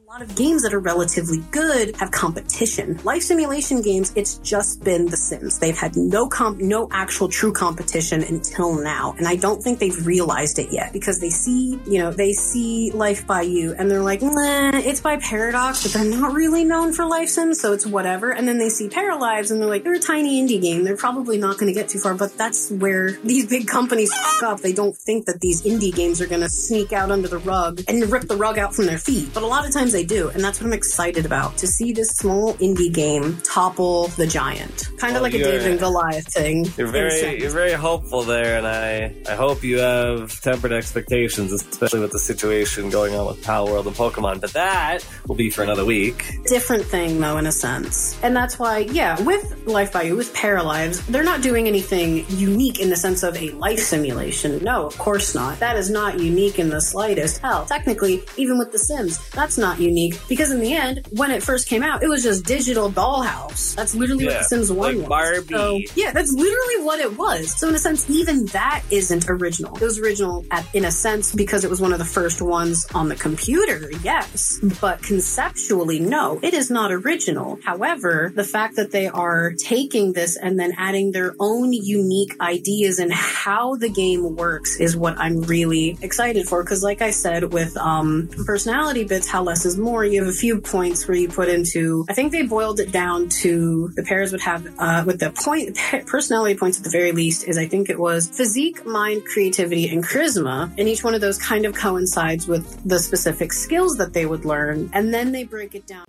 A lot of games that are relatively good have competition. Life simulation games, it's just been The Sims. They've had no comp, no actual true competition until now, and I don't think they've realized it yet because they see, you know, they see Life by You and they're like, nah, it's by Paradox, but they're not really known for Life Sims, so it's whatever. And then they see Paralives and they're like, they're a tiny indie game. They're probably not going to get too far, but that's where these big companies f up. They don't think that these indie games are going to sneak out under the rug and rip the rug out from their feet. But a lot of times they do, and that's what I'm excited about to see this small indie game topple the giant, kind of oh, Well, like a David and Goliath thing. You're very you're very hopeful there, and I I hope you have tempered expectations, especially with the situation going on with Power World and Pokemon. But that will be for another week. different thing though in a sense and that's why yeah with life by you with paralives they're not doing anything unique in the sense of a life simulation no of course not that is not unique in the slightest hell technically even with the sims that's not unique because in the end when it first came out it was just digital dollhouse. That's literally what Yeah, the sims 1 like was. Barbie. So, yeah that's literally what it was. So in a sense even that isn't original. It was original at, in a sense because it was one of the first ones on the computer yes. But conceptually no it is not original. However the fact that they are taking this and then adding their own unique ideas and how the game works is what i'm really excited for. Because like i said with um personality bits how less is more you have a few points where you put into i think they boiled it down to the pairs would have uh with the point personality points at the very least is i think it was physique mind creativity and charisma. And each one of those kind of coincides with the specific skills that they would learn. And then they break it down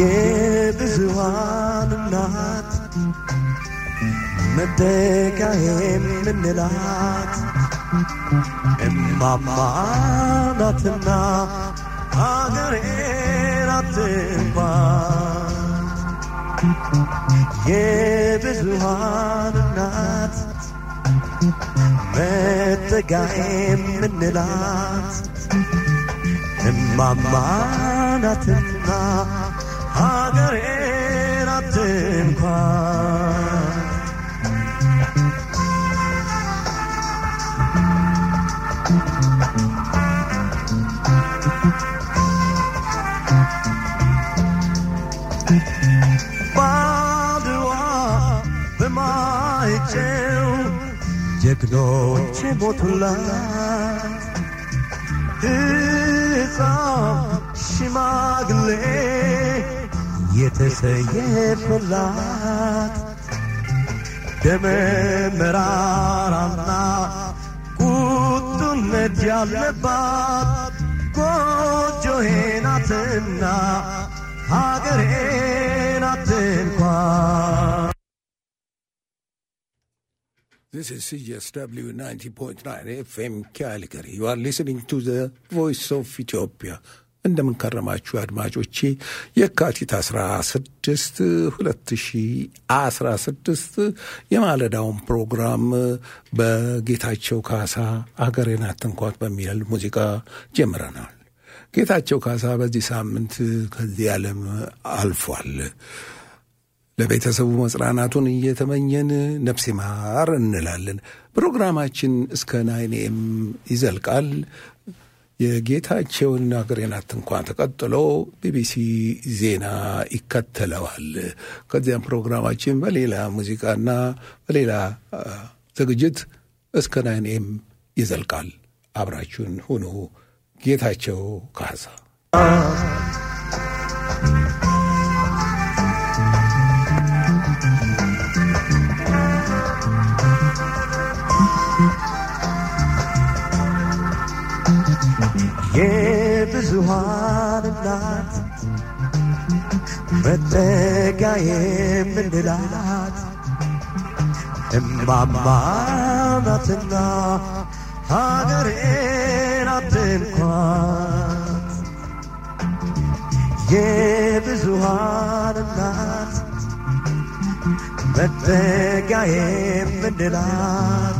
የብዙሃን እናት መጠጊያ የምንላት እማማ ናትና ሀገሬን አትንኳት የብዙሃን እናት መጠጊያ የምንላት እማማ ናትና ሀገሬን አትንኳት ባድዋ በማይጨው ጀግኖች ሞቱላት ሕፃን ሽማግሌ የተሰየፈላት ደመ መራራና ቁጡነት ያለባት ጎጆዬ ናትና ሀገሬ ናት እንኳን This is CSW 90.9 FM Calgary. You are listening to the Voice of Ethiopia. እንደምን ከረማችሁ አድማጮቼ። የካቲት 16 2016 የማለዳውን ፕሮግራም በጌታቸው ካሳ አገሬን አትንኳት በሚል ሙዚቃ ጀምረናል። ጌታቸው ካሳ በዚህ ሳምንት ከዚህ ዓለም አልፏል። ለቤተሰቡ መጽናናቱን እየተመኘን ነፍስ ይማር እንላለን። ፕሮግራማችን እስከ ናይኔም ይዘልቃል። የጌታቸውን አገሬን አትንኳን ተቀጥሎ ቢቢሲ ዜና ይከተለዋል። ከዚያም ፕሮግራማችን በሌላ ሙዚቃና በሌላ ዝግጅት እስከ ናይኔም ይዘልቃል። አብራችሁን ሁኑ። ጌታቸው ካሳ እናት? መጠጊያ የምንላት እማማ ናትና ሀገሬን አትንኳት። የብዙሃን እናት? መጠጊያ የምንላት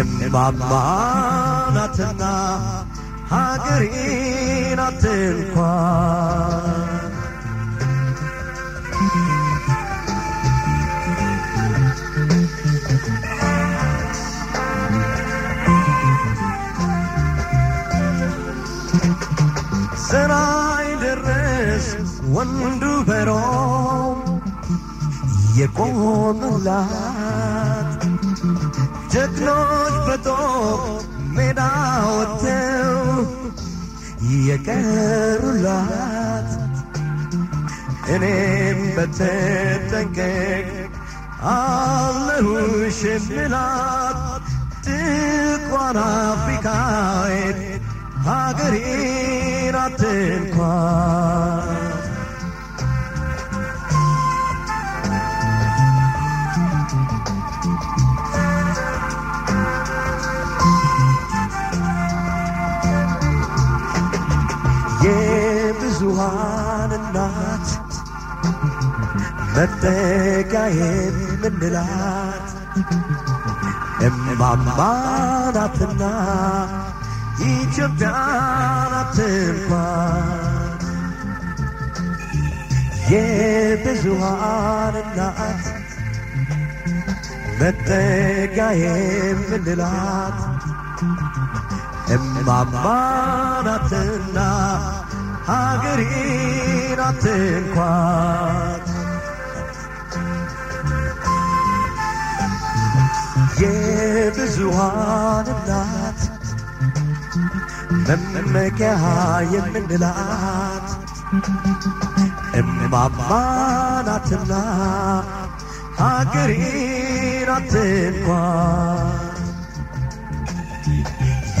እማማ ናትና ሀገሬን አትንኳን ስራይ ደረስ ወንዱ በሮም የቆመላት ጀግኖች በጦር ሜዳ ወጥተው የቀሩላት እኔም በተጠንቀቅ አለሁሽ የምላት ጥቋር አፍሪካዊት ሀገሬን አትንኳን መጠጊያ የምንላት እማማ ናትና ኢትዮጵያ ናት እንኳን የብዙሃን እናት መጠጊያ የምንላት እማማ ናትና ናት እንኳን የብዙሃን እናት መመኪያ የምንላት እማማ ናትና ሀገሬ ናት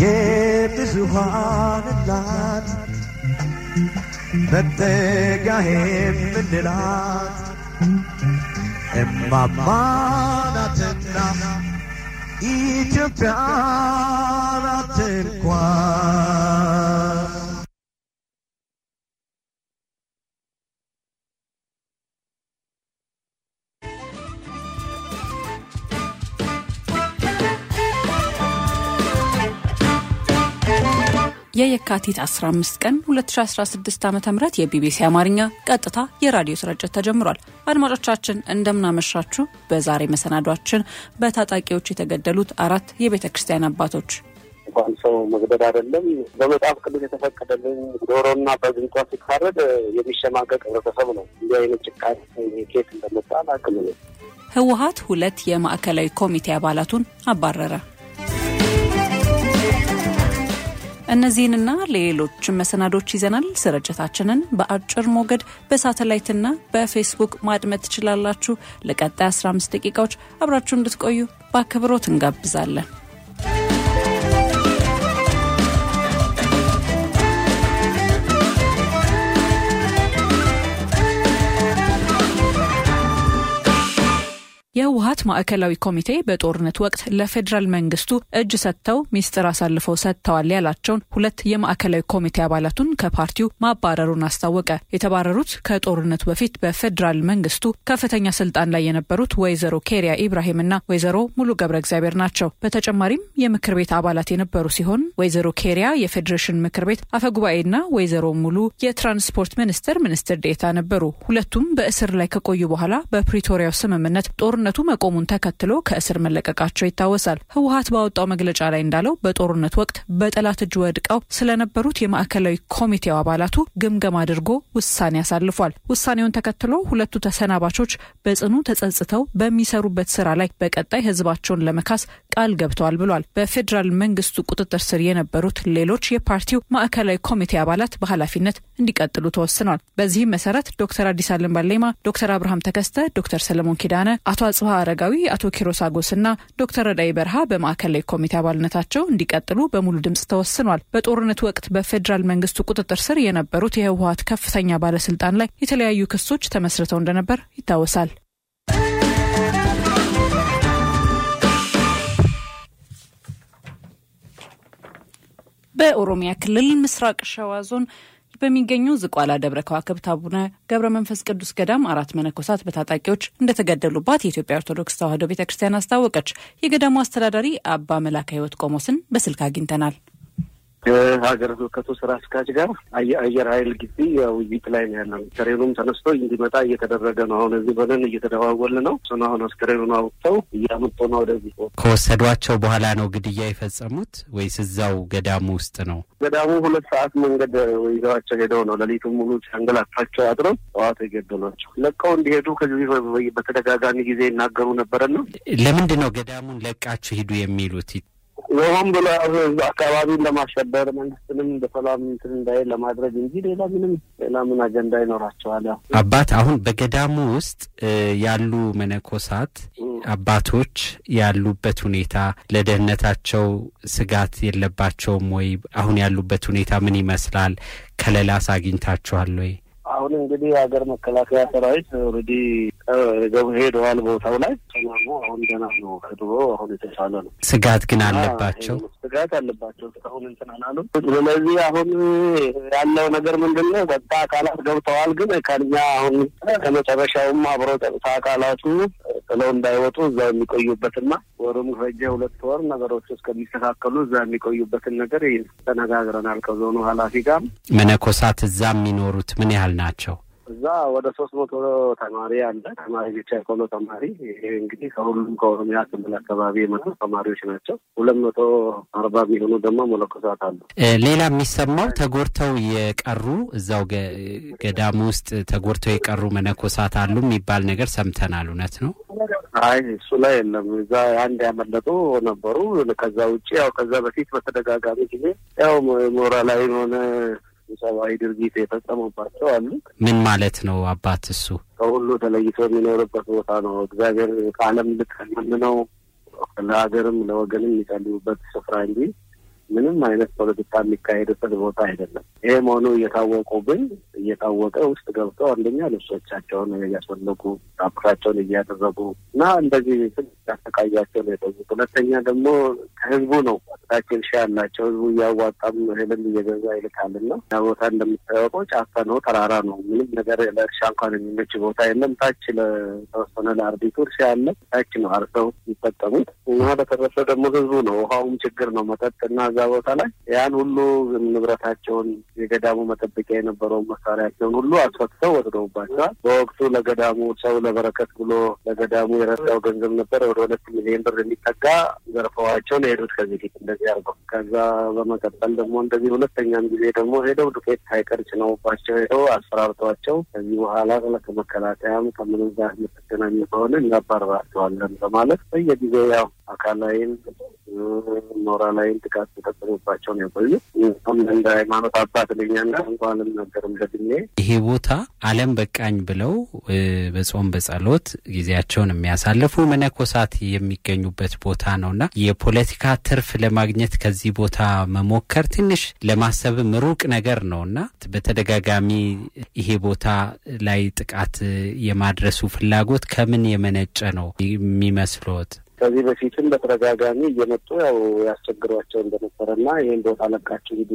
የብዙሃን እናት መጠጊያ የምንላት እማማ ኢትዮጵያ ናት የየካቲት 15 ቀን 2016 ዓ ም የቢቢሲ አማርኛ ቀጥታ የራዲዮ ስርጭት ተጀምሯል። አድማጮቻችን እንደምናመሻችሁ። በዛሬ መሰናዷችን በታጣቂዎች የተገደሉት አራት የቤተ ክርስቲያን አባቶች እንኳን ሰው መግደል አይደለም በመጽሐፍ ቅዱስ የተፈቀደልን ዶሮና በግንቷ ሲታረድ የሚሸማቀቅ ህብረተሰብ ነው። እንዲህ አይነት ጭካኔ ኬት እንደመጣ አላውቅም ህወሀት ሁለት የማዕከላዊ ኮሚቴ አባላቱን አባረረ። እነዚህንና ሌሎችን መሰናዶች ይዘናል። ስርጭታችንን በአጭር ሞገድ በሳተላይትና በፌስቡክ ማድመጥ ትችላላችሁ። ለቀጣይ 15 ደቂቃዎች አብራችሁ እንድትቆዩ በአክብሮት እንጋብዛለን። የህወሀት ማዕከላዊ ኮሚቴ በጦርነት ወቅት ለፌዴራል መንግስቱ እጅ ሰጥተው ሚስጥር አሳልፈው ሰጥተዋል ያላቸውን ሁለት የማዕከላዊ ኮሚቴ አባላቱን ከፓርቲው ማባረሩን አስታወቀ። የተባረሩት ከጦርነቱ በፊት በፌዴራል መንግስቱ ከፍተኛ ስልጣን ላይ የነበሩት ወይዘሮ ኬሪያ ኢብራሂምና ወይዘሮ ሙሉ ገብረ እግዚአብሔር ናቸው። በተጨማሪም የምክር ቤት አባላት የነበሩ ሲሆን ወይዘሮ ኬሪያ የፌዴሬሽን ምክር ቤት አፈጉባኤና ወይዘሮ ሙሉ የትራንስፖርት ሚኒስቴር ሚኒስትር ዴታ ነበሩ። ሁለቱም በእስር ላይ ከቆዩ በኋላ በፕሪቶሪያው ስምምነት ጦርነቱ መቆሙን ተከትሎ ከእስር መለቀቃቸው ይታወሳል። ህወሀት ባወጣው መግለጫ ላይ እንዳለው በጦርነት ወቅት በጠላት እጅ ወድቀው ስለነበሩት የማዕከላዊ ኮሚቴው አባላቱ ግምገማ አድርጎ ውሳኔ አሳልፏል። ውሳኔውን ተከትሎ ሁለቱ ተሰናባቾች በጽኑ ተጸጽተው በሚሰሩበት ስራ ላይ በቀጣይ ህዝባቸውን ለመካስ ቃል ገብተዋል ብሏል። በፌዴራል መንግስቱ ቁጥጥር ስር የነበሩት ሌሎች የፓርቲው ማዕከላዊ ኮሚቴ አባላት በኃላፊነት እንዲቀጥሉ ተወስኗል። በዚህም መሰረት ዶክተር አዲስ አለም ባሌማ፣ ዶክተር አብርሃም ተከስተ፣ ዶክተር ሰለሞን ኪዳነ፣ አቶ አጽብሃ አረጋዊ፣ አቶ ኪሮስ አጎስና ዶክተር ረዳይ በርሃ በማዕከላዊ ኮሚቴ አባልነታቸው እንዲቀጥሉ በሙሉ ድምጽ ተወስኗል። በጦርነቱ ወቅት በፌዴራል መንግስቱ ቁጥጥር ስር የነበሩት የህወሀት ከፍተኛ ባለስልጣን ላይ የተለያዩ ክሶች ተመስርተው እንደነበር ይታወሳል። በኦሮሚያ ክልል ምስራቅ ሸዋ ዞን በሚገኙ ዝቋላ ደብረ ከዋክብት አቡነ ገብረ መንፈስ ቅዱስ ገዳም አራት መነኮሳት በታጣቂዎች እንደተገደሉባት የኢትዮጵያ ኦርቶዶክስ ተዋሕዶ ቤተ ክርስቲያን አስታወቀች። የገዳሙ አስተዳዳሪ አባ መላከ ሕይወት ቆሞስን በስልክ አግኝተናል። ከሀገረ ስብከቱ ስራ አስኪያጅ ጋር አየር ኃይል ግቢ ውይይት ላይ ነው ያለው። አስከሬኑም ተነስቶ እንዲመጣ እየተደረገ ነው። አሁን እዚህ በለን እየተደዋወልን ነው። እሱን አሁን አስከሬኑን አውጥተው እያመጡ ነው ወደዚህ። ከወሰዷቸው በኋላ ነው ግድያ የፈጸሙት ወይስ እዛው ገዳሙ ውስጥ ነው? ገዳሙ ሁለት ሰዓት መንገድ ይዘዋቸው ሄደው ነው ሌሊቱን ሙሉ ሲያንገላታቸው አድረው ጠዋት የገደሏቸው። ለቀው እንዲሄዱ ከዚህ በተደጋጋሚ ጊዜ ይናገሩ ነበረና ለምንድን ነው ገዳሙን ለቃችሁ ሂዱ የሚሉት? ሆን ብሎ አካባቢን ለማሸበር መንግስትንም በሰላም እንትን እንዳይል ለማድረግ እንጂ ሌላ ምንም ሌላ ምን አጀንዳ ይኖራቸዋል? ያው አባት አሁን በገዳሙ ውስጥ ያሉ መነኮሳት አባቶች ያሉበት ሁኔታ ለደህንነታቸው ስጋት የለባቸውም ወይ? አሁን ያሉበት ሁኔታ ምን ይመስላል? ከለላስ አግኝታችኋል ወይ? አሁን እንግዲህ የሀገር መከላከያ ሰራዊት already ገቡ ሄደዋል ቦታው ላይ ሰላሙ አሁን ገና ነው። ከድሮ አሁን የተሻለ ነው። ስጋት ግን አለባቸው። ስጋት አለባቸው። እስካሁን እንትን አላሉም። ስለዚህ አሁን ያለው ነገር ምንድን ነው? ጸጥታ አካላት ገብተዋል። ግን ከኛ አሁን ከመጨረሻውም አብሮ ጸጥታ አካላቱ ጥለው እንዳይወጡ እዛ የሚቆዩበትና ወሩም ፈጀ ሁለት ወር ነገሮች እስከሚስተካከሉ እዛ የሚቆዩበትን ነገር ተነጋግረናል ከዞኑ ኃላፊ ጋር። መነኮሳት እዛ የሚኖሩት ምን ያህል ናቸው? እዛ ወደ ሶስት መቶ ተማሪ አለ። ተማሪ ብቻ የቆሎ ተማሪ። ይሄ እንግዲህ ከሁሉም ከኦሮሚያ ክልል አካባቢ የመጡ ተማሪዎች ናቸው። ሁለት መቶ አርባ የሚሆኑ ደግሞ መነኮሳት አሉ። ሌላ የሚሰማው ተጎድተው የቀሩ እዛው ገዳሙ ውስጥ ተጎድተው የቀሩ መነኮሳት አሉ የሚባል ነገር ሰምተናል። እውነት ነው? አይ እሱ ላይ የለም። እዛ አንድ ያመለጡ ነበሩ። ከዛ ውጭ ያው ከዛ በፊት በተደጋጋሚ ጊዜ ያው ሞራላዊ ሆነ ሰብአዊ ድርጊት የፈጸሙባቸው አሉ። ምን ማለት ነው አባት? እሱ ከሁሉ ተለይቶ የሚኖርበት ቦታ ነው። እግዚአብሔር ከዓለም ልቅ ነው ለሀገርም ለወገንም የሚጸልዩበት ስፍራ እንጂ ምንም አይነት ፖለቲካ የሚካሄድበት ቦታ አይደለም። ይሄ መሆኑ እየታወቁ ግን እየታወቀ ውስጥ ገብተው አንደኛ ልብሶቻቸውን እያስወለቁ ራቁታቸውን እያደረጉ እና እንደዚህ ያሰቃያቸው ነው የቆዩት። ሁለተኛ ደግሞ ከህዝቡ ነው ታችን ሺ ያላቸው ህዝቡ እያዋጣም እህልም እየገዛ ይልካልና ያ ቦታ እንደምታወቀው ጫካ ነው፣ ተራራ ነው። ምንም ነገር ለእርሻ እንኳን የሚመች ቦታ የለም። ታች ለተወሰነ ለአርቢቱ እርሻ ያለ ታች ነው አርሰው የሚጠቀሙት እና በተረፈ ደግሞ ህዝቡ ነው። ውሃውም ችግር ነው መጠጥ እና እዛ ቦታ ላይ ያን ሁሉ ንብረታቸውን የገዳሙ መጠበቂያ የነበረውን መሳሪያቸውን ሁሉ አስፈትተው ወስደውባቸዋል። በወቅቱ ለገዳሙ ሰው ለበረከት ብሎ ለገዳሙ የረዳው ገንዘብ ነበር ወደ ሁለት ሚሊዮን ብር የሚጠጋ ዘርፈዋቸው ነው የሄዱት ከዚህ ፊት እንደዚህ አድርገው። ከዛ በመቀጠል ደግሞ እንደዚህ ሁለተኛም ጊዜ ደግሞ ሄደው ዱቄት ሳይቀር ጭነውባቸው ሄደው አስፈራርተዋቸው ከዚህ በኋላ ከመከላከያም ከምንም ጋር የምትገናኙ ከሆነ እናባረራቸዋለን በማለት በየጊዜው ያው አካላዊም ሞራላዊም ጥቃት ተፈጽሞባቸው ነው የቆዩ። እንደ ሃይማኖት አባት ልኛና እንኳን ልናገርም ደግሜ ይሄ ቦታ ዓለም በቃኝ ብለው በጾም በጸሎት ጊዜያቸውን የሚያሳልፉ መነኮሳት የሚገኙበት ቦታ ነውና የፖለቲካ ትርፍ ለማግኘት ከዚህ ቦታ መሞከር ትንሽ ለማሰብም ሩቅ ነገር ነውና በተደጋጋሚ ይሄ ቦታ ላይ ጥቃት የማድረሱ ፍላጎት ከምን የመነጨ ነው የሚመስሎት? ከዚህ በፊትም በተደጋጋሚ እየመጡ ያው ያስቸግሯቸው እንደነበረና ይህን ቦታ ለቃቸው ሂዱ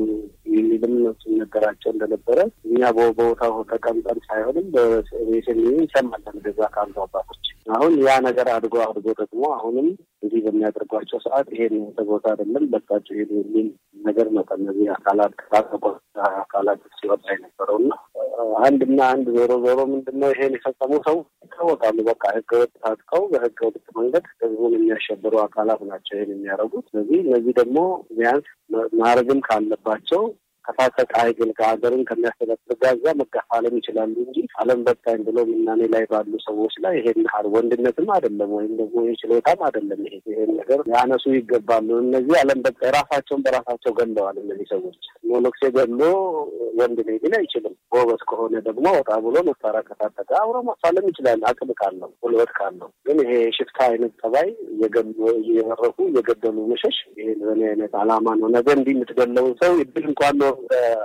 የሚልም ሲነገራቸው እንደነበረ እኛ በቦታው ተቀምጠን ሳይሆንም በቤተሚ ይሰማለን ገዛ ካሉ አባቶች። አሁን ያ ነገር አድጎ አድጎ ደግሞ አሁንም እንዲህ በሚያደርጓቸው ሰዓት ይሄን ቦታ አይደለም ለቃቸው ሂዱ የሚል ነገር ነው ከነዚህ አካላት ከታጠቆ አካላት ሲወጣ የነበረው እና አንድና አንድ ዞሮ ዞሮ ምንድነው ይሄን የፈጸሙ ሰው ይታወቃሉ። በቃ ህገወጥ ታጥቀው በህገወጥ መንገድ ህዝቡን የሚያሸብሩ አካላት ናቸው ይህን የሚያደርጉት። ስለዚህ እነዚህ ደግሞ ቢያንስ ማድረግም ካለባቸው ከታጠቀ ኃይል ከሀገርን ከሚያስተዳድር ጋዛ መጋፋለም ይችላሉ እንጂ ዓለም በቃኝ ብሎ ምናኔ ላይ ባሉ ሰዎች ላይ ይሄን ያህል ወንድነትም አይደለም ወይም ደግሞ ይህ ችሎታም አይደለም። ይሄ ይሄን ነገር ያነሱ ይገባሉ። እነዚህ ዓለም በቃ ራሳቸውን በራሳቸው ገለዋል። እነዚህ ሰዎች ሞኖክሴ ገሎ ወንድ ነኝ ግን አይችልም። ጎበዝ ከሆነ ደግሞ ወጣ ብሎ መሳሪያ ከታጠቀ አብሮ ማፋለም ይችላል። አቅም ካለው ጉልበት ካለው። ግን ይሄ ሽፍታ አይነት ጠባይ እየመረኩ እየገደሉ መሸሽ ይሄ በእኔ አይነት አላማ ነው። ነገ እንዲህ የምትገለውን ሰው እድል እንኳን ኖሮ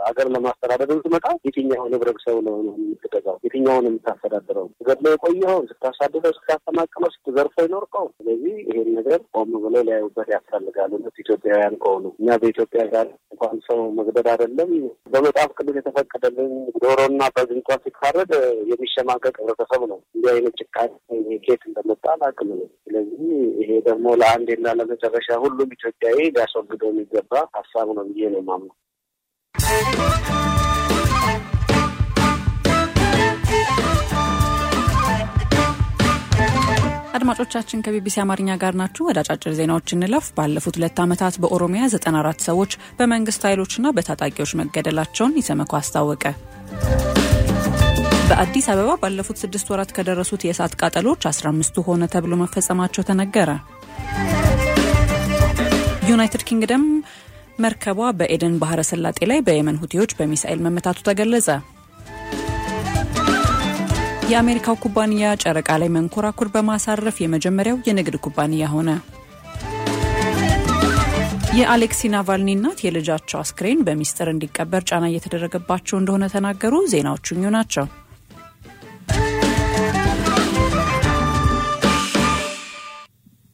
ሀገር ለማስተዳደር ስመጣ የትኛውን ህብረተሰብ ነው የምትገዛው? የትኛውን የምታስተዳድረው? ስትገድለው የቆየኸውን፣ ስታሳድደው፣ ስታፈናቅለው፣ ስትዘርፈው ይኖርከው። ስለዚህ ይሄን ነገር ቆም ብለው ሊያዩበት ያስፈልጋል። እውነት ኢትዮጵያውያን ከሆኑ እኛ በኢትዮጵያ ጋር እንኳን ሰው መግደል አይደለም በመጽሐፍ ቅዱስ የተፈቀደልን ዶሮና በግ እንኳን ሲታረድ የሚሸማቀቅ ህብረተሰብ ነው። እንዲህ አይነት ጭካኔ ኬት እንደመጣ አላውቅም ስለዚህ ይሄ ደግሞ ለአንዴና ለመጨረሻ ሁሉም ኢትዮጵያዊ ሊያስወግደው የሚገባ ሀሳብ ነው ብዬ ነው የማምነው። አድማጮቻችን ከቢቢሲ አማርኛ ጋር ናችሁ። ወደ አጫጭር ዜናዎች እንለፍ። ባለፉት ሁለት ዓመታት በኦሮሚያ 94 ሰዎች በመንግስት ኃይሎችና በታጣቂዎች መገደላቸውን ኢሰመኮ አስታወቀ። በአዲስ አበባ ባለፉት ስድስት ወራት ከደረሱት የእሳት ቃጠሎች 15ቱ ሆነ ተብሎ መፈጸማቸው ተነገረ። ዩናይትድ ኪንግደም መርከቧ በኤደን ባህረ ሰላጤ ላይ በየመን ሁቲዎች በሚሳኤል መመታቱ ተገለጸ። የአሜሪካው ኩባንያ ጨረቃ ላይ መንኮራኩር በማሳረፍ የመጀመሪያው የንግድ ኩባንያ ሆነ። የአሌክሲ ናቫልኒ እናት የልጃቸው አስክሬን በሚስጥር እንዲቀበር ጫና እየተደረገባቸው እንደሆነ ተናገሩ። ዜናዎቹ እኙ ናቸው።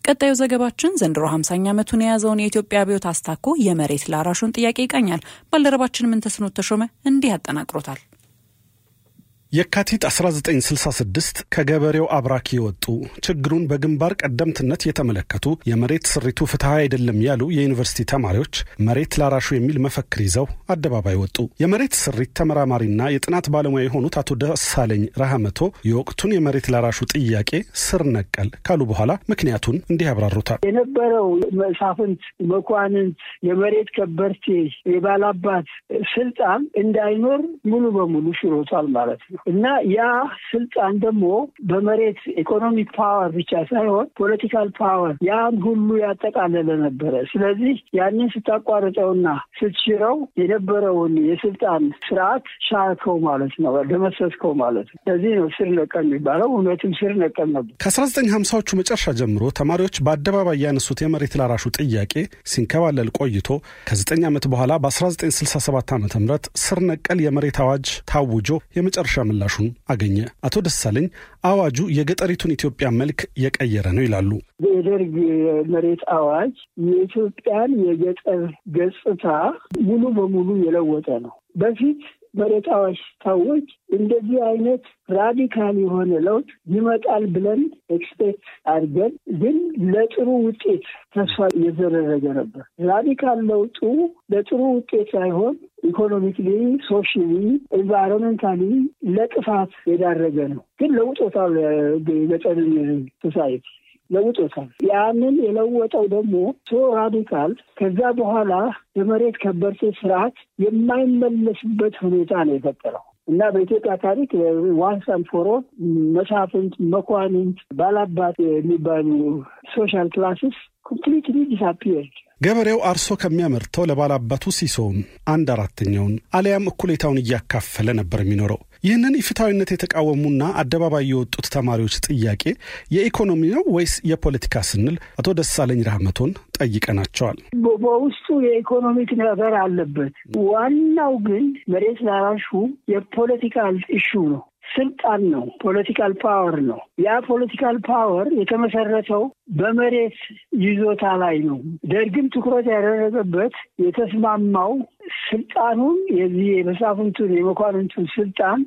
ቀጣዩ ዘገባችን ዘንድሮ 50ኛ ዓመቱን የያዘውን የኢትዮጵያ አብዮት አስታኮ የመሬት ላራሹን ጥያቄ ይቃኛል። ባልደረባችን ምንተስኖት ተሾመ እንዲህ ያጠናቅሮታል። የካቲት 1966 ከገበሬው አብራክ የወጡ ችግሩን በግንባር ቀደምትነት የተመለከቱ የመሬት ስሪቱ ፍትሐዊ አይደለም ያሉ የዩኒቨርሲቲ ተማሪዎች መሬት ላራሹ የሚል መፈክር ይዘው አደባባይ ወጡ። የመሬት ስሪት ተመራማሪና የጥናት ባለሙያ የሆኑት አቶ ደሳለኝ ረሃመቶ የወቅቱን የመሬት ላራሹ ጥያቄ ስር ነቀል ካሉ በኋላ ምክንያቱን እንዲህ ያብራሩታል። የነበረው መሳፍንት፣ መኳንንት፣ የመሬት ከበርቴ፣ የባላባት ስልጣን እንዳይኖር ሙሉ በሙሉ ሽሮቷል ማለት ነው እና ያ ስልጣን ደግሞ በመሬት economic power ብቻ ሳይሆን political power ያን ሁሉ ያጠቃለለ ነበረ። ስለዚህ ያንን ስታቋርጠውና ስትሽረው የነበረውን የስልጣን ስርዓት ሻርከው ማለት ነው፣ ደመሰስከው ማለት ነው። ስለዚህ ነው ስር ነቀል የሚባለው። እውነትም ስር ነቀል ነበር። ከ19 ሀምሳዎቹ መጨረሻ ጀምሮ ተማሪዎች በአደባባይ ያነሱት የመሬት ላራሹ ጥያቄ ሲንከባለል ቆይቶ ከ9 ዓመት በኋላ በ1967 ዓ ም ስር ነቀል የመሬት አዋጅ ታውጆ የመጨረሻ ምላሹን አገኘ። አቶ ደሳለኝ አዋጁ የገጠሪቱን ኢትዮጵያ መልክ የቀየረ ነው ይላሉ። የደርግ መሬት አዋጅ የኢትዮጵያን የገጠር ገጽታ ሙሉ በሙሉ የለወጠ ነው። በፊት አዋጅ ሲታወጅ እንደዚህ አይነት radical የሆነ ለውጥ ይመጣል ብለን expect አድርገን ግን ለጥሩ ውጤት ተስፋ እየተደረገ ነበር። radical ለውጡ ለጥሩ ውጤት ሳይሆን economically፣ socially፣ environmentally ለጥፋት የዳረገ ነው። ግን ለውጦታል የገጠርን society ለውጦታል። ያንን የለወጠው ደግሞ so radical ከዛ በኋላ የመሬት ከበርቴ ስርዓት የማይመለስበት ሁኔታ ነው የፈጠረው እና በኢትዮጵያ ታሪክ once and for all መሳፍንት፣ መኳንንት፣ ባላባት የሚባሉ social classes completely disappeared። ገበሬው አርሶ ከሚያመርተው ለባላባቱ ሲሶውን አንድ አራተኛውን አሊያም እኩሌታውን እያካፈለ ነበር የሚኖረው። ይህንን ኢፍትሐዊነት የተቃወሙና አደባባይ የወጡት ተማሪዎች ጥያቄ የኢኮኖሚ ነው ወይስ የፖለቲካ ስንል አቶ ደሳለኝ ራህመቶን ጠይቀናቸዋል። በውስጡ የ economic ነገር አለበት። ዋናው ግን መሬት ላራሹ የ political issue ነው። ስልጣን ነው። political power ነው። ያ political power የተመሰረተው በመሬት ይዞታ ላይ ነው። ደርግም ትኩረት ያደረገበት የተስማማው ስልጣኑን የዚህ የመሳፍንቱን የመኳንንቱን ስልጣን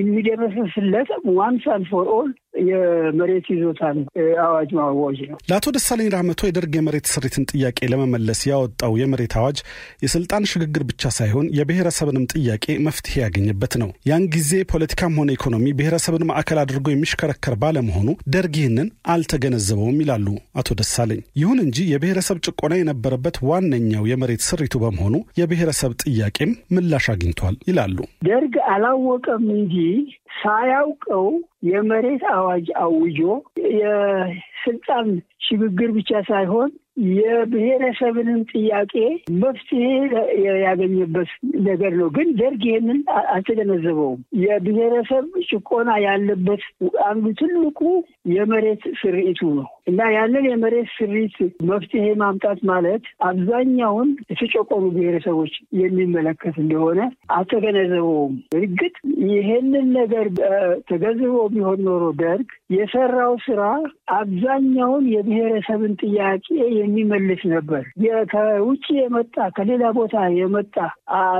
የሚደመስስለት once and for all የመሬት ይዞታን አዋጅ ማወጅ ነው። ለአቶ ደሳለኝ ራህመቶ የደርግ የመሬት ስሪትን ጥያቄ ለመመለስ ያወጣው የመሬት አዋጅ የስልጣን ሽግግር ብቻ ሳይሆን የብሔረሰብንም ጥያቄ መፍትሄ ያገኘበት ነው። ያን ጊዜ ፖለቲካም ሆነ ኢኮኖሚ ብሔረሰብን ማዕከል አድርጎ የሚሽከረከር ባለመሆኑ ደርግ ይህንን አልተገነዘበውም ይላሉ አቶ ደሳለኝ። ይሁን እንጂ የብሔረሰብ ጭቆና የነበረበት ዋነኛው የመሬት ስሪቱ በመሆኑ የብሔረሰብ ጥያቄም ምላሽ አግኝቷል ይላሉ። ደርግ አላወቀም እንጂ ሳያውቀው የመሬት አዋጅ አውጆ የስልጣን ሽግግር ብቻ ሳይሆን የብሔረሰብንም ጥያቄ መፍትሄ ያገኘበት ነገር ነው። ግን ደርግ ይህንን አልተገነዘበውም። የብሔረሰብ ጭቆና ያለበት አንዱ ትልቁ የመሬት ስርኢቱ ነው። እና ያንን የመሬት ስሪት መፍትሄ ማምጣት ማለት አብዛኛውን የተጨቆኑ ብሔረሰቦች የሚመለከት እንደሆነ አልተገነዘበውም። እርግጥ ይሄንን ነገር ተገንዝቦ ቢሆን ኖሮ ደርግ የሰራው ስራ አብዛኛውን የብሔረሰብን ጥያቄ የሚመልስ ነበር። ከውጭ የመጣ ከሌላ ቦታ የመጣ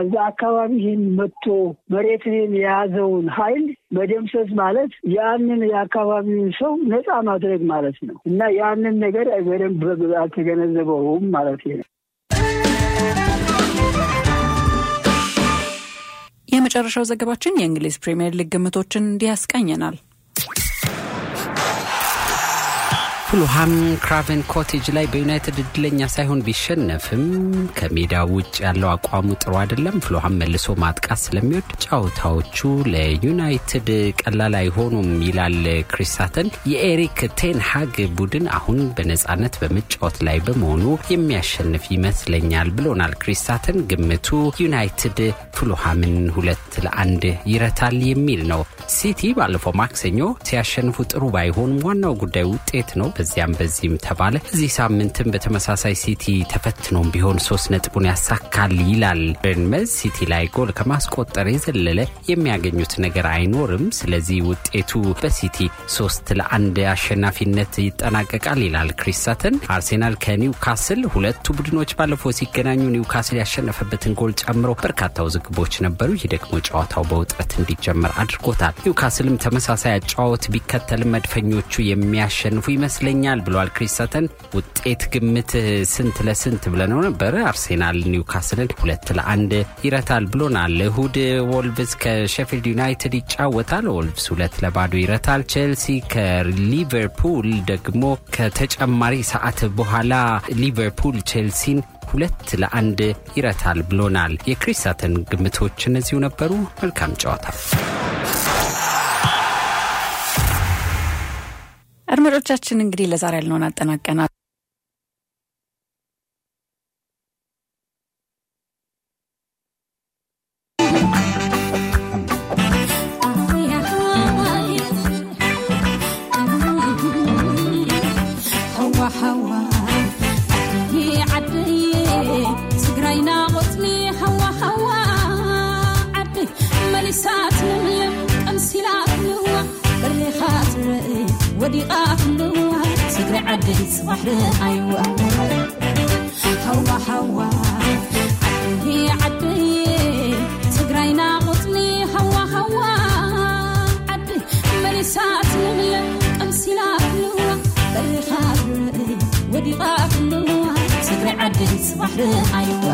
እዛ አካባቢህን መጥቶ መሬትህን የያዘውን ኃይል መደምሰስ ማለት ያንን የአካባቢውን ሰው ነፃ ማድረግ ማለት ነው እና ያንን ነገር በደንብ አልተገነዘበውም ማለት ነው። የመጨረሻው ዘገባችን የእንግሊዝ ፕሪምየር ሊግ ግምቶችን እንዲህ ያስቃኘናል። ፉልሃም ክራቨን ኮቴጅ ላይ በዩናይትድ እድለኛ ሳይሆን ቢሸነፍም ከሜዳ ውጭ ያለው አቋሙ ጥሩ አይደለም። ፉልሃም መልሶ ማጥቃት ስለሚወድ ጨዋታዎቹ ለዩናይትድ ቀላል አይሆኑም ይላል ክሪስ ሳተን። የኤሪክ ቴንሃግ ቡድን አሁን በነጻነት በመጫወት ላይ በመሆኑ የሚያሸንፍ ይመስለኛል ብሎናል ክሪስ ሳተን። ግምቱ ዩናይትድ ፉልሃምን ሁለት ለአንድ ይረታል የሚል ነው። ሲቲ ባለፈው ማክሰኞ ሲያሸንፉ ጥሩ ባይሆንም ዋናው ጉዳይ ውጤት ነው። በዚያም በዚህም ተባለ። እዚህ ሳምንትም በተመሳሳይ ሲቲ ተፈትኖም ቢሆን ሶስት ነጥቡን ያሳካል ይላል በርንመዝ። ሲቲ ላይ ጎል ከማስቆጠር የዘለለ የሚያገኙት ነገር አይኖርም። ስለዚህ ውጤቱ በሲቲ ሶስት ለአንድ አሸናፊነት ይጠናቀቃል ይላል ክሪስታተን። አርሴናል ከኒውካስል ሁለቱ ቡድኖች ባለፈው ሲገናኙ ኒውካስል ያሸነፈበትን ጎል ጨምሮ በርካታ ውዝግቦች ነበሩ። ይህ ደግሞ ጨዋታው በውጥረት እንዲጀመር አድርጎታል። ኒውካስልም ተመሳሳይ አጫወት ቢከተልም መድፈኞቹ የሚያሸንፉ ይመስለኛል ብሏል ክሪስታተን። ውጤት ግምት ስንት ለስንት ብለነው ነበረ። አርሴናል ኒውካስልን ሁለት ለአንድ ይረታል ብሎናል። እሁድ ወልቭስ ከሼፊልድ ዩናይትድ ይጫወታል። ወልቭስ ሁለት ለባዶ ይረታል። ቼልሲ ከሊቨርፑል ደግሞ ከተጨማሪ ሰዓት በኋላ ሊቨርፑል ቼልሲን ሁለት ለአንድ ይረታል ብሎናል። የክሪስታተን ግምቶች እነዚሁ ነበሩ። መልካም ጨዋታ። አድማጮቻችን እንግዲህ ለዛሬ ያልነውን አጠናቀናል። ወዲቓ ክልዋ ስግሪ ዓደይ ፅባሕ ረኣይዋ ሃዋ ሃዋ ዓደይ ዓደይ ትግራይና ቁፅሊ ሃዋ ሃዋ ዓደይ መሊሳት ንምለም ቀምሲላ ክልዋ በሪኻ ክርኢ ወዲቓ ክልዋ ስግሪ ዓደይ ፅባሕ ረኣይዋ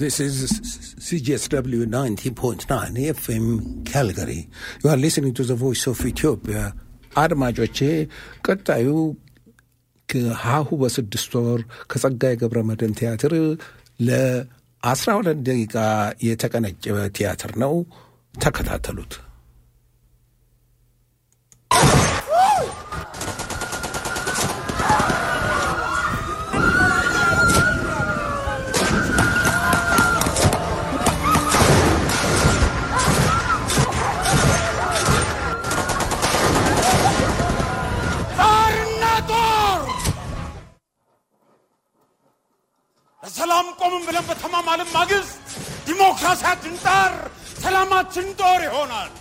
This is CGSW 90.9 FM Calgary. You are listening to the voice of Ethiopia. አድማጮቼ ቀጣዩ ከሀሁ በስድስት ወር ከጸጋዬ ገብረ መድኅን ቲያትር ለአስራ ሁለት ደቂቃ የተቀነጨበ ቲያትር ነው። ተከታተሉት። ለሰላም ቆምን ብለን በተማማልን ማግስት ዲሞክራሲያችን ጣር፣ ሰላማችን ጦር ይሆናል።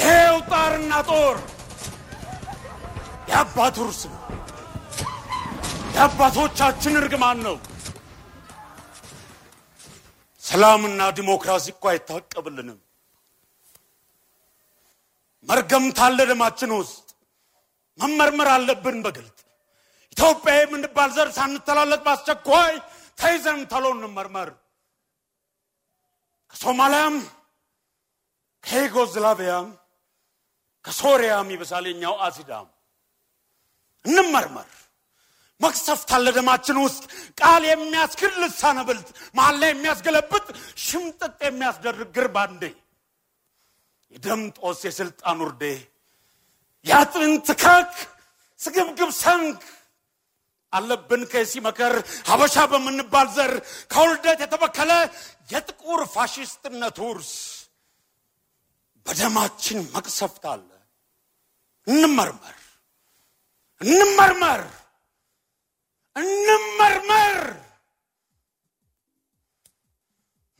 ይሄው ጣርና ጦር የአባቱ ውርስ ነው። የአባቶቻችን እርግማን ነው። ሰላምና ዲሞክራሲ እኮ አይታቀብልንም። መርገምት አለ ደማችን ውስጥ መመርመር አለብን በግልጥ ኢትዮጵያ የምንባል ዘር ሳንተላለቅ በአስቸኳይ ተይዘን ተሎ እንመርመር። ከሶማሊያም ከዩጎዝላቪያም ከሶሪያም ይብሳል የኛው አሲዳም እንመርመር። መቅሰፍት አለ ደማችን ውስጥ ቃል የሚያስክድ ልሳነ ብልጥ መሀል ላይ የሚያስገለብጥ ሽምጥጥ የሚያስደርግ ግር የደም ጦስ የስልጣን ውርዴ የአጥንት ከክ ስግብግብ ሰንግ አለብን ከሲ መከር ሀበሻ በምንባል ዘር ከውልደት የተበከለ የጥቁር ፋሽስትነት ውርስ በደማችን መቅሰፍት አለ። እንመርመር፣ እንመርመር። እንመርመር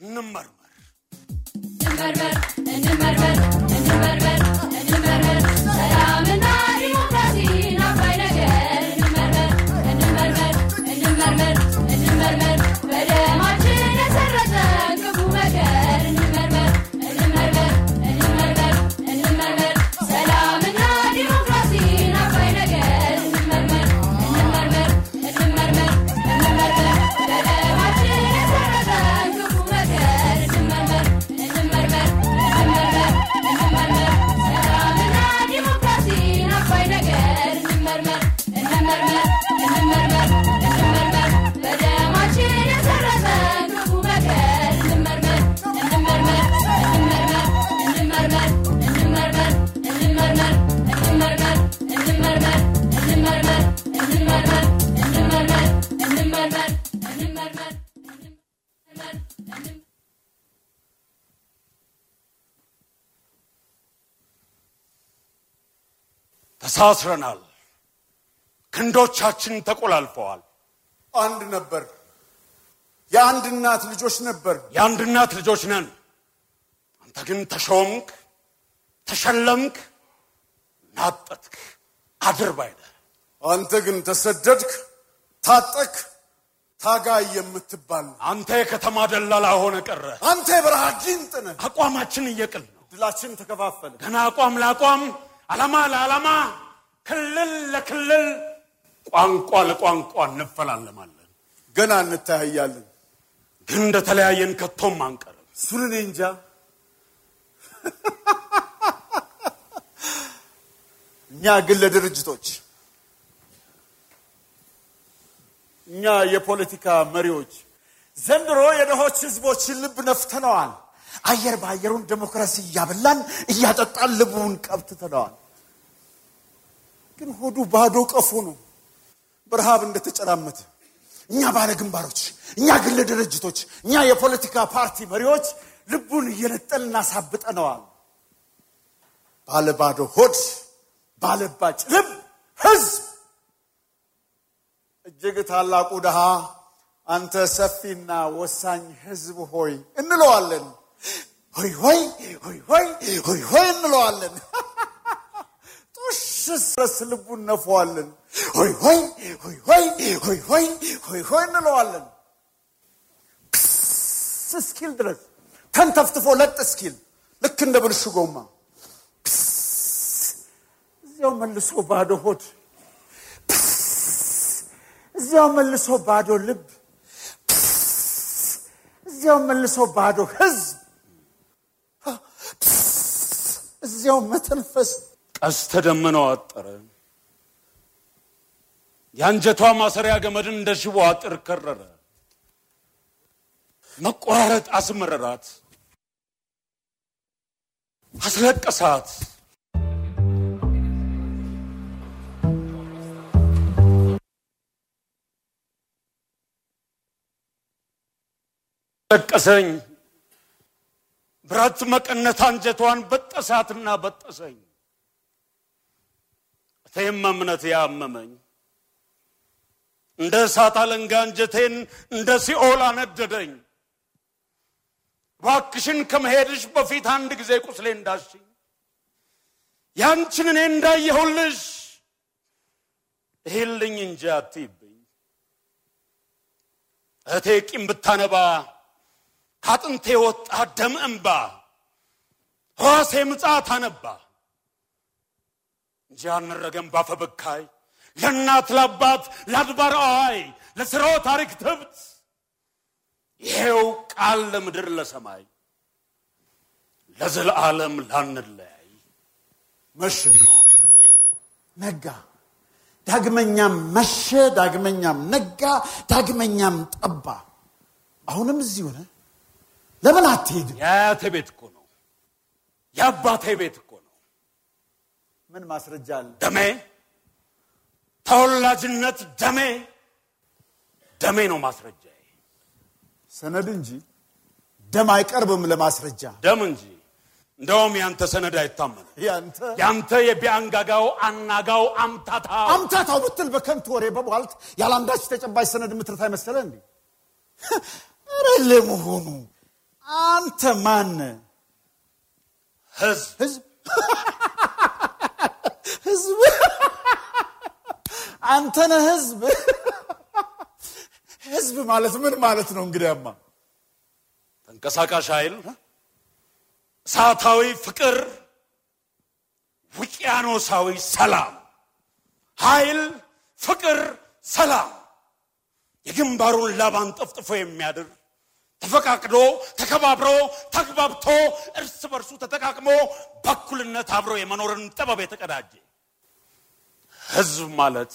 እንመርመር እንመርመር እንመርመር ተሳስረናል። ክንዶቻችን ተቆላልፈዋል። አንድ ነበር። የአንድ እናት ልጆች ነበር። የአንድ እናት ልጆች ነን። አንተ ግን ተሾምክ፣ ተሸለምክ፣ ናጠትክ፣ አድርባይ ነህ። አንተ ግን ተሰደድክ፣ ታጠክ፣ ታጋይ የምትባል አንተ የከተማ ደላላ ሆነ ቀረ። አንተ የበረሃ ጊንጥ ነህ። አቋማችን እየቅል ነው። ድላችን ተከፋፈለ። ገና አቋም ለአቋም፣ ዓላማ ለዓላማ፣ ክልል ለክልል፣ ቋንቋ ለቋንቋ እንፈላለማለን። ገና እንተያያለን። ግን እንደተለያየን ከቶም አንቀርም። እሱን እኔ እንጃ። እኛ ግን ለድርጅቶች እኛ የፖለቲካ መሪዎች ዘንድሮ የድሆች ህዝቦችን ልብ ነፍተነዋል። አየር በአየሩን ዴሞክራሲ እያበላን እያጠጣን ልቡን ቀብትተነዋል። ግን ሆዱ ባዶ ቀፎ ነው፣ በረሃብ እንደተጨራመተ። እኛ ባለ ግንባሮች፣ እኛ ግል ድርጅቶች፣ እኛ የፖለቲካ ፓርቲ መሪዎች ልቡን እየነጠል እናሳብጠነዋል። ባለ ባዶ ሆድ፣ ባለ ባጭ ልብ ህዝብ እጅግ ታላቁ ድሃ አንተ ሰፊና ወሳኝ ህዝብ ሆይ እንለዋለን። ሆይ ሆይ ሆይ ሆይ ሆይ ሆይ እንለዋለን። ጡሽ ስረስ ልቡን ነፈዋለን። ሆይ ሆይ ሆይ ሆይ ሆይ ሆይ ሆይ ሆይ እንለዋለን። ፕስ እስኪል ድረስ ተንተፍትፎ ለጥ እስኪል ልክ እንደ ብልሹ ጎማ እዚያው መልሶ ባዶ ሆድ እዚያው መልሶ ባዶ ልብ፣ እዚያው መልሶ ባዶ ህዝብ፣ እዚያው መተንፈስ። ቀስተ ደመናው አጠረ። የአንጀቷ ማሰሪያ ገመድን እንደ ሽቦ አጥር ከረረ። መቆራረጥ አስመረራት፣ አስለቀሳት። ለቀሰኝ ብረት መቀነት አንጀቷን በጠሳትና በጠሰኝ። እቴም እምነት ያመመኝ እንደ እሳት አለንጋ አንጀቴን እንደ ሲኦል አነደደኝ። እባክሽን ከመሄድሽ በፊት አንድ ጊዜ ቁስሌ እንዳሽኝ ያንቺን እኔ እንዳየሁልሽ ይህልኝ እንጂ አትይብኝ። እህቴ ቂም ብታነባ ከአጥንቴ የወጣ ደም እንባ ሕዋሴ ምጽአት አነባ እንጂ አልነረገም ባፈበካይ ለእናት ለአባት ለአድባር አዋይ ለስራው ታሪክ ትብት ይሄው ቃል ለምድር ለሰማይ ለዘለዓለም ላንለያይ መሸ፣ ነጋ፣ ዳግመኛም መሸ፣ ዳግመኛም ነጋ፣ ዳግመኛም ጠባ። አሁንም እዚህ ሆነ። ለምን አትሄድም? የአያቴ ቤት እኮ ነው፣ የአባቴ ቤት ምን ማስረጃ አለ? ደሜ ተወላጅነት ደሜ ደሜ ነው ማስረጃ ሰነድ እንጂ ደም አይቀርብም ለማስረጃ። ደም እንጂ እንደውም ያንተ ሰነድ አይታመንም። ያንተ የቢያንጋጋው አናጋው አምታታ አምታታው ብትል በከንቱ ወሬ በቧልት ያለአንዳች ተጨባጭ ሰነድ ምትርታ መሰለ እንዴ? ኧረ ለመሆኑ አንተ ማን? ህዝብ ህዝብ ህዝብ አንተ ነህ ህዝብ። ህዝብ ማለት ምን ማለት ነው? እንግዲያማ ተንቀሳቃሽ ኃይል፣ እሳታዊ ፍቅር፣ ውቅያኖሳዊ ሰላም፣ ኃይል፣ ፍቅር፣ ሰላም የግንባሩን ላብ አንጠፍጥፎ የሚያድር ተፈቃቅዶ ተከባብሮ ተግባብቶ እርስ በርሱ ተጠቃቅሞ በእኩልነት አብሮ የመኖርን ጥበብ የተቀዳጀ ህዝብ ማለት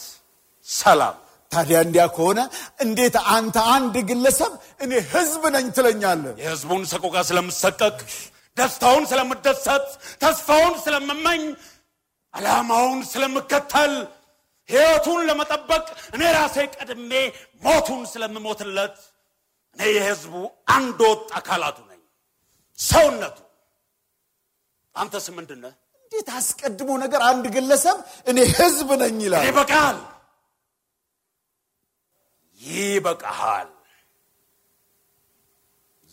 ሰላም። ታዲያ እንዲያ ከሆነ እንዴት አንተ አንድ ግለሰብ እኔ ህዝብ ነኝ ትለኛለህ? የህዝቡን ሰቆቃ ስለምሰቀቅ፣ ደስታውን ስለምደሰት፣ ተስፋውን ስለምመኝ፣ ዓላማውን ስለምከተል፣ ሕይወቱን ለመጠበቅ እኔ ራሴ ቀድሜ ሞቱን ስለምሞትለት እኔ የህዝቡ አንድ ወጥ አካላቱ ነኝ፣ ሰውነቱ። አንተስ ምንድን ነህ? እንዴት አስቀድሞ ነገር አንድ ግለሰብ እኔ ህዝብ ነኝ ይላል። ይበቃል፣ ይበቃሃል።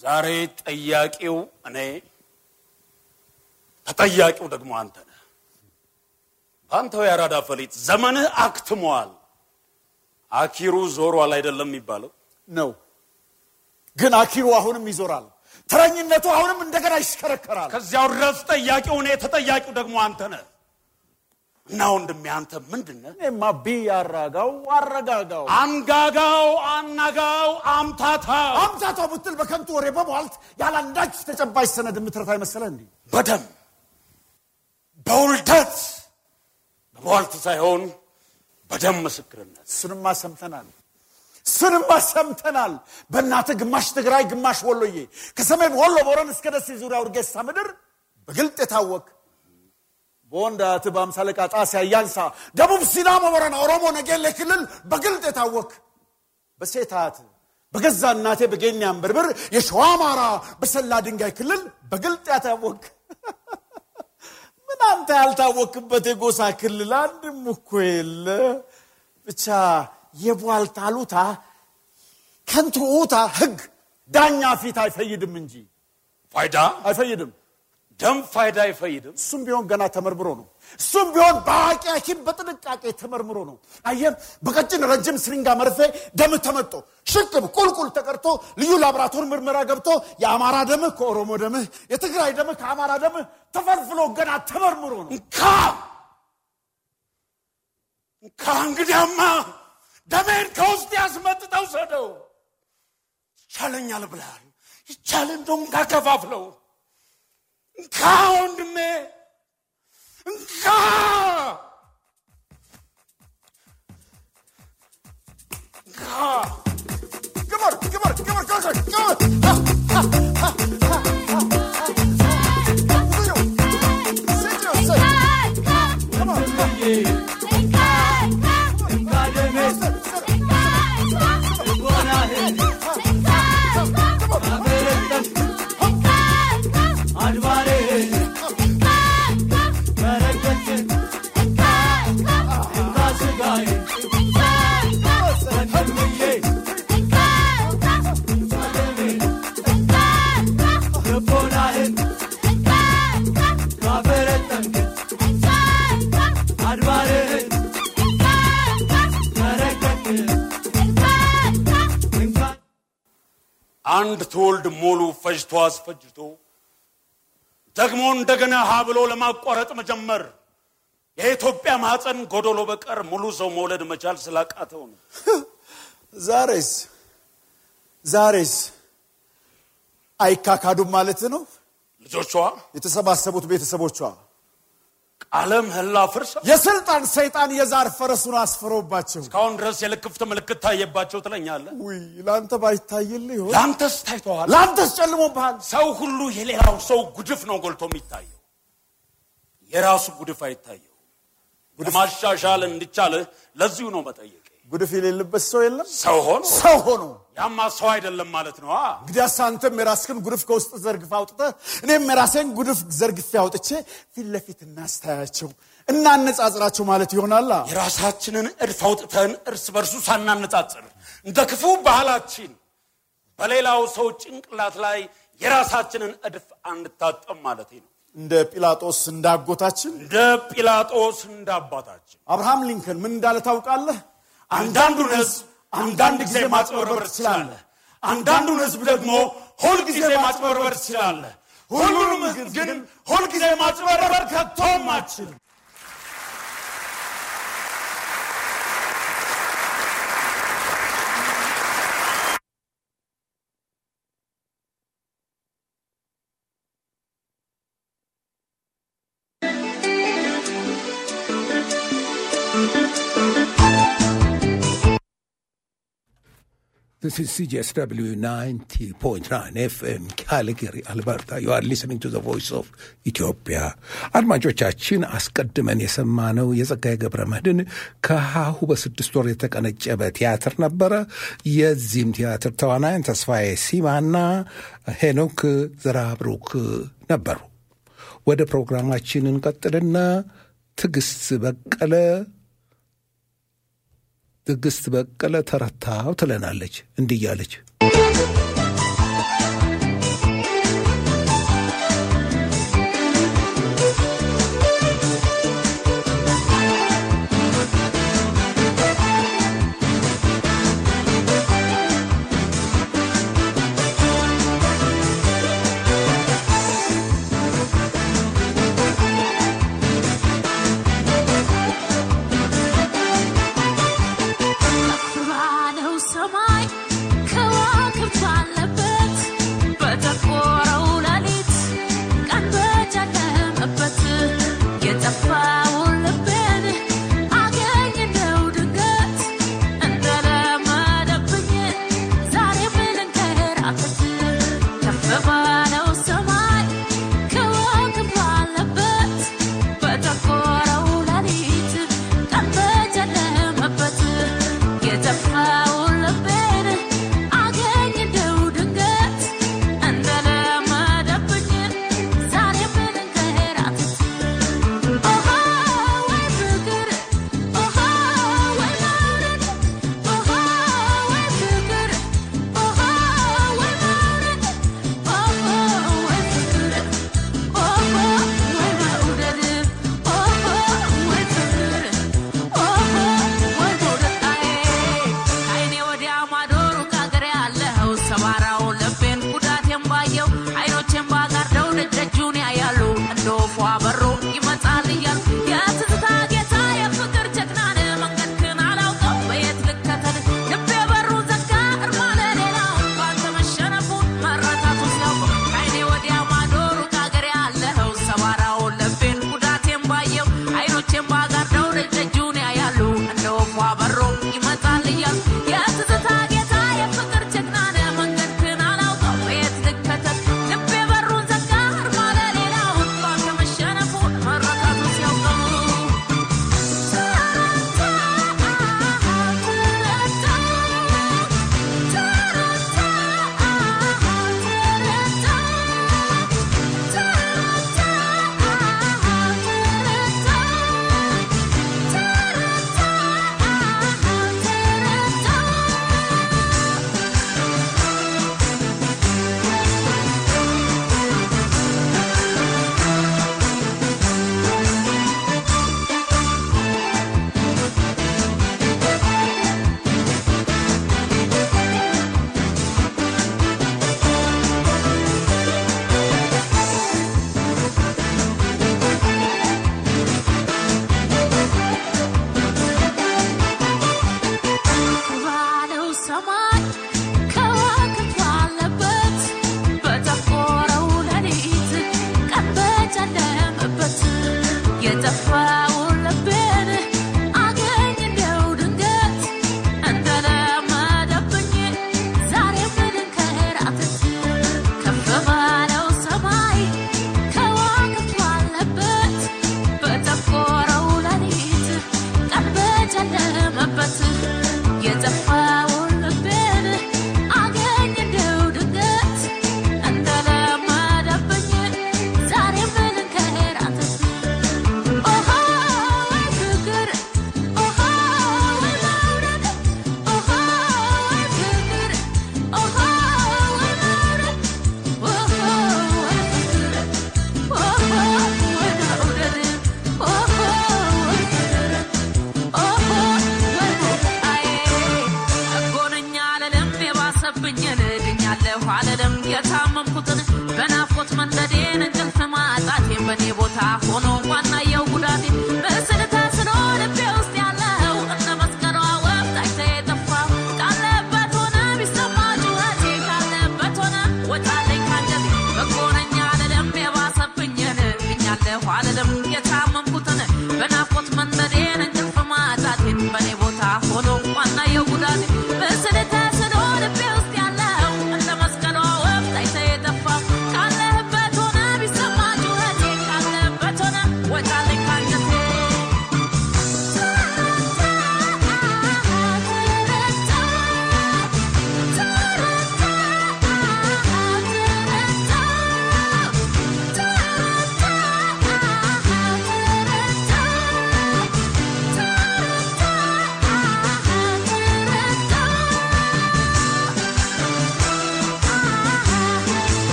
ዛሬ ጠያቂው እኔ፣ ተጠያቂው ደግሞ አንተ ነህ። በአንተው የአራዳ ፈሊጥ ዘመንህ አክትሟል። አኪሩ ዞሯል አይደለም የሚባለው ነው። ግን አኪሩ አሁንም ይዞራል። ተረኝነቱ አሁንም እንደገና ይሽከረከራል። ከዚያው ድረስ ጠያቂው እኔ፣ ተጠያቂው ደግሞ አንተ ነህ። እና ወንድሜ አንተ ምንድን ነህ? እኔማ ቢ አራጋው አረጋጋው አንጋጋው፣ አናጋው፣ አምታታው አምታታው ብትል በከንቱ ወሬ በቧልት ያለ አንዳች ተጨባጭ ሰነድ የምትረታ ይመሰለ እንዲ በደም በውልደት በቧልት ሳይሆን በደም ምስክርነት እሱንማ ሰምተናል። እሱንማ ሰምተናል። በእናትህ ግማሽ ትግራይ ግማሽ ወሎዬ ከሰሜን ወሎ ቦረን እስከ ደሴ ዙሪያ ውርጌሳ ምድር በግልጥ የታወቅ በወንድ አያት በአምሳ አለቃ ጣሴ ደቡብ ሲዳሞ ቦረና ኦሮሞ ነጌሌ ክልል በግልጥ የታወቅ በሴት አያት በገዛ እናቴ በጌኒያን በርብር የሸዋ አማራ በሰላ ድንጋይ ክልል በግልጥ ያታወቅ ምን አንተ ያልታወክበት የጎሳ ክልል አንድም እኮ የለ። ብቻ የቧልት አሉታ ከንቱ ኡታ ህግ ዳኛ ፊት አይፈይድም እንጂ ፋይዳ አይፈይድም። ደም ፋይዳ አይፈይድም። እሱም ቢሆን ገና ተመርምሮ ነው። እሱም ቢሆን በአዋቂ ሐኪም በጥንቃቄ ተመርምሮ ነው። አየህ፣ በቀጭን ረጅም ስሪንጋ መርፌ ደም ተመጦ ሽቅብ ቁልቁል ተቀርቶ ልዩ ላቦራቶሪ ምርመራ ገብቶ የአማራ ደምህ ከኦሮሞ ደምህ፣ የትግራይ ደምህ ከአማራ ደምህ ተፈልፍሎ ገና ተመርምሮ ነው። እንካ እንካ እንግዲያማ ደሜን ከውስጥ ያስመጥጠው ሰደው ይቻለኛል ብለሃል። ይቻለ እንደውም ካከፋፍለው እንካ ወንድሜ እንካ ግበር ግበር ግበር ግበር ግበር ትውልድ ሙሉ ፈጅቶ አስፈጅቶ ደግሞ እንደገና ሀ ብሎ ለማቋረጥ መጀመር የኢትዮጵያ ማህፀን ጎዶሎ በቀር ሙሉ ሰው መውለድ መቻል ስላቃተው ነው። ዛሬስ ዛሬስ አይካካዱም ማለት ነው። ልጆቿ የተሰባሰቡት ቤተሰቦቿ ቃለ ምህላ ፍርሳ የስልጣን ሰይጣን የዛር ፈረሱን አስፈረውባቸው እስካሁን ድረስ የልክፍት ምልክት ታየባቸው ትለኛለህ። ውይ ለአንተ ባይታይልህ ይሆን? ለአንተስ ታይተዋል። ለአንተስ ጨልሞብሃል። ሰው ሁሉ የሌላው ሰው ጉድፍ ነው ጎልቶ የሚታየው፣ የራሱ ጉድፍ አይታየው። ለማሻሻል እንዲቻልህ ለዚሁ ነው መጠየቅ። ጉድፍ የሌለበት ሰው የለም። ሰው ሆኖ ሰው ሆኖ ያማ ሰው አይደለም ማለት ነው። እንግዲያስ አንተም የራስህን ጉድፍ ከውስጥ ዘርግፍ አውጥተህ እኔም የራሴን ጉድፍ ዘርግፌ አውጥቼ ፊት ለፊት እናስተያያቸው እናነጻጽራቸው ማለት ይሆናላ። የራሳችንን እድፍ አውጥተን እርስ በርሱ ሳናነጻጽር እንደ ክፉ ባህላችን በሌላው ሰው ጭንቅላት ላይ የራሳችንን እድፍ አንታጠም ማለት ነው። እንደ ጲላጦስ እንደ አጎታችን እንደ ጲላጦስ እንደ አባታችን አብርሃም ሊንከን ምን እንዳለ ታውቃለህ? አንዳንዱን ህዝብ አንዳንድ ጊዜ ማጭበርበር ትችላለህ፣ አንዳንዱን ህዝብ ደግሞ ሁልጊዜ ማጭበርበር ትችላለህ። ሁሉንም ግን ሁልጊዜ ማጭበርበር ከቶም አችልም። This is CJSW 90.9 FM Calgary, Alberta. You are listening to the voice of Ethiopia. አድማጮቻችን አስቀድመን የሰማነው የጸጋዬ ገብረ መድኅን ከሀሁ በስድስት ወር የተቀነጨበ ቲያትር ነበረ። የዚህም ቲያትር ተዋናያን ተስፋዬ ሲማና ሄኖክ ዘራብሩክ ነበሩ። ወደ ፕሮግራማችን እንቀጥልና ትዕግስት በቀለ ትዕግስት በቀለ ተረታው ትለናለች። እንዲህ እያለች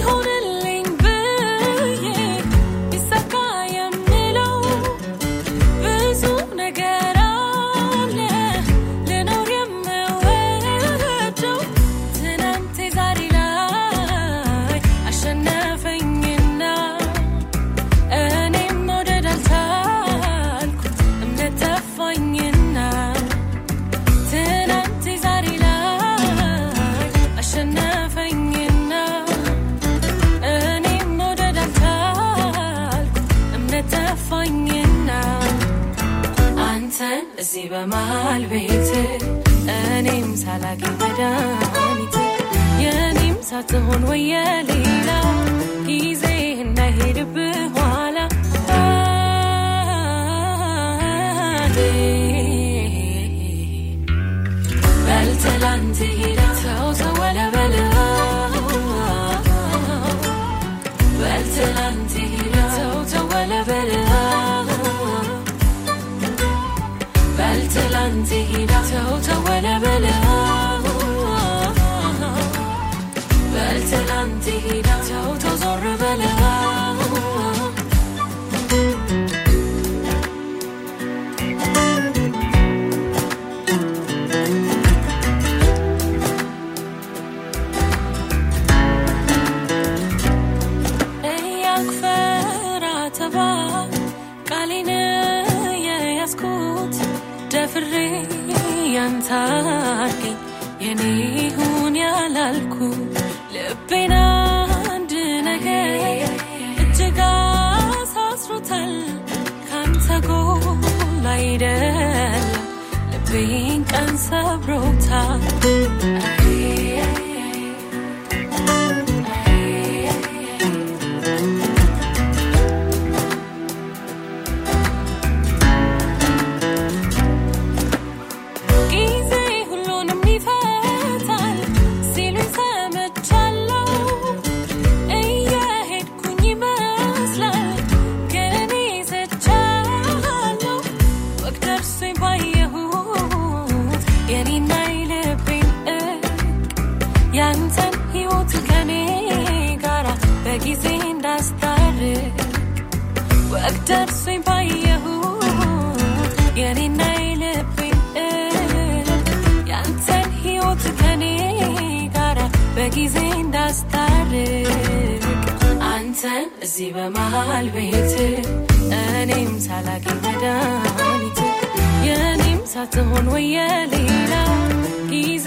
holding በማል ቤት እኔም ሳላገኝ መድኃኒት የኔም ሳትሆን ወየ ሌላ ጊዜ እንዳይሄድብህ ኋላ በልተላንት ሄዳ ሰው ሰው تلانتي بعته تولى بلاه بل تلانتي بعته تزر بلاه ካርገኝ የኔ ሁን ያላልኩ ልቤና አንድ ነገር እጅግ አሳስሮታል። ካንተ ጎል አይደለም ልቤን ቀን ሰብሮታል። እዚህ በመሃል ቤት እኔም ሳላገኝ መድኃኒት የእኔም ሳትሆን ወይ ጊዜ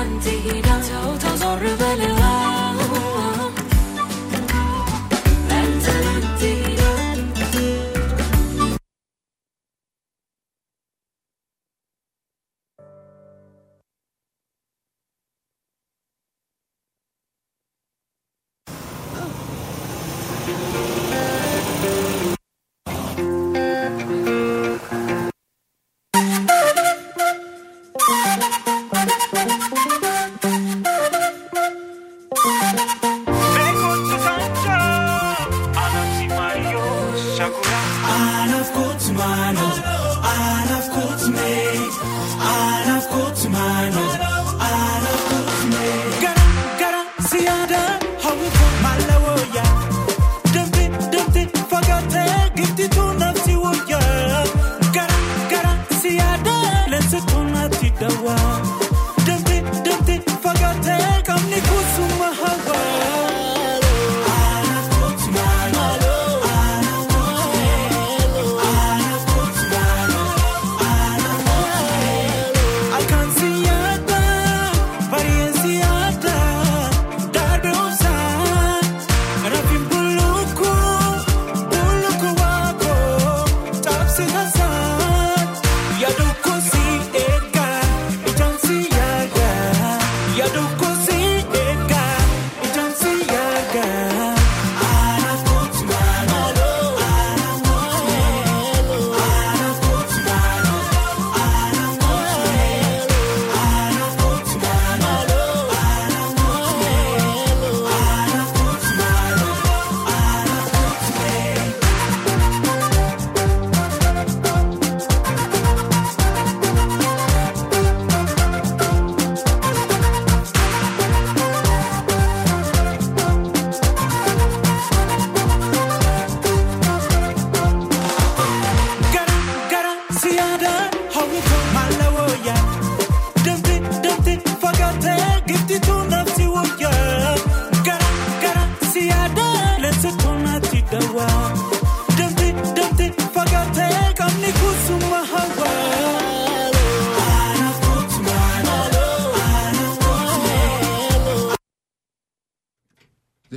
Tehran Tehran Tavta zor bela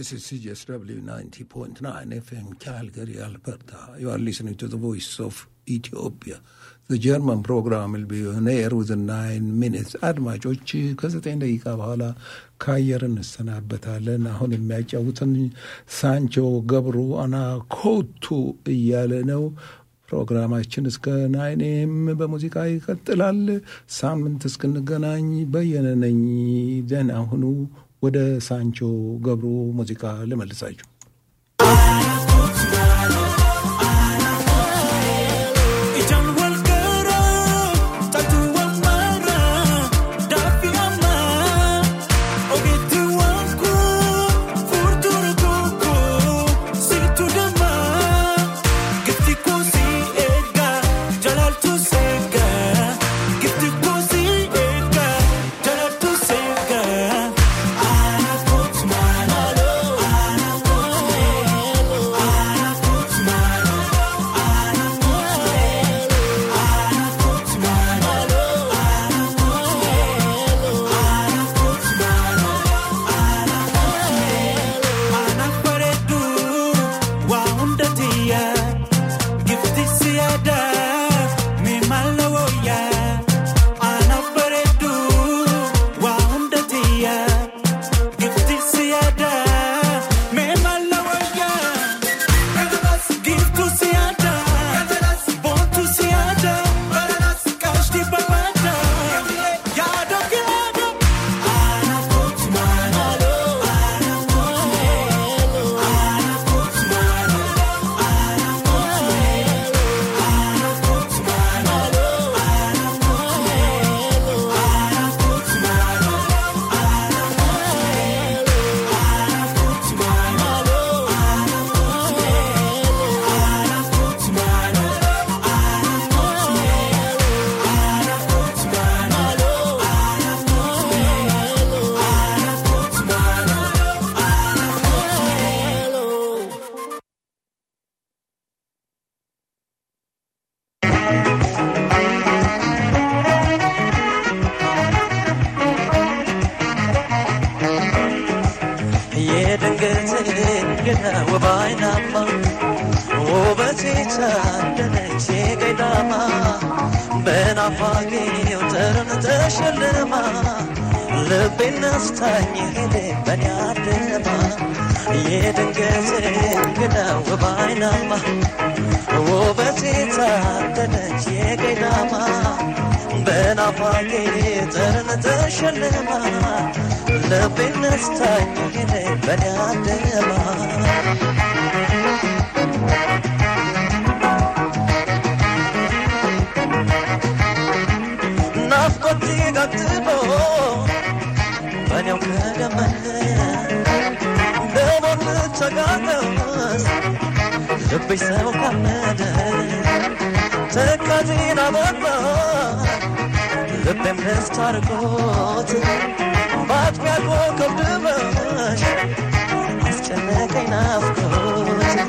This is CSW 90.9 FM Calgary, Alberta. You are listening to the voice of German program will be on air within nine minutes. አድማጮች ከዘጠኝ ደቂቃ በኋላ ከአየር እንሰናበታለን። አሁን የሚያጫውትን ሳንቾ ገብሩ አና ኮቱ እያለ ነው። ፕሮግራማችን እስከ ናይኔም በሙዚቃ ይቀጥላል። ሳምንት እስክንገናኝ በየነ ነኝ። ደህና ሁኑ። ወደ ሳንቾ ገብሩ ሙዚቃ ልመልሳችሁ። አስጨነቀኝ ናፍቆት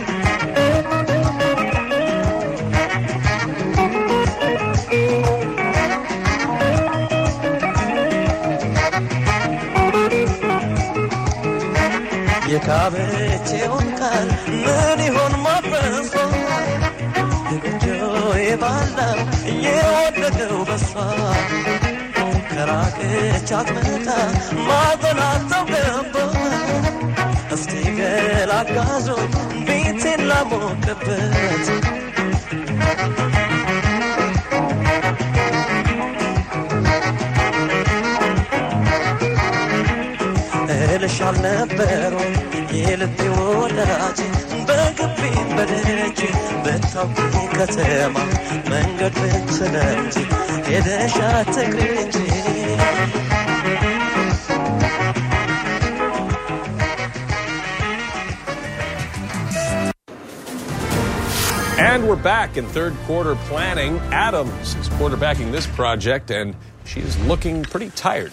የካበቼውን ቃል ምን ይሆን ማፈሷ የቆንጆ የባላው የወደደው በሷ ከራቀች አትመጣ ማጠናጠው ገባ እስቲ ገላጋዞ ቤቴን ላሞቅበት። እልሻል ነበሩ የልቤ ወዳጅ በግቢ በደጅ ብታውቂ ከተማ መንገድ ብትለምጂ አትቅሪ እንጂ And we're back in third quarter planning. Adams is quarterbacking this project, and she is looking pretty tired.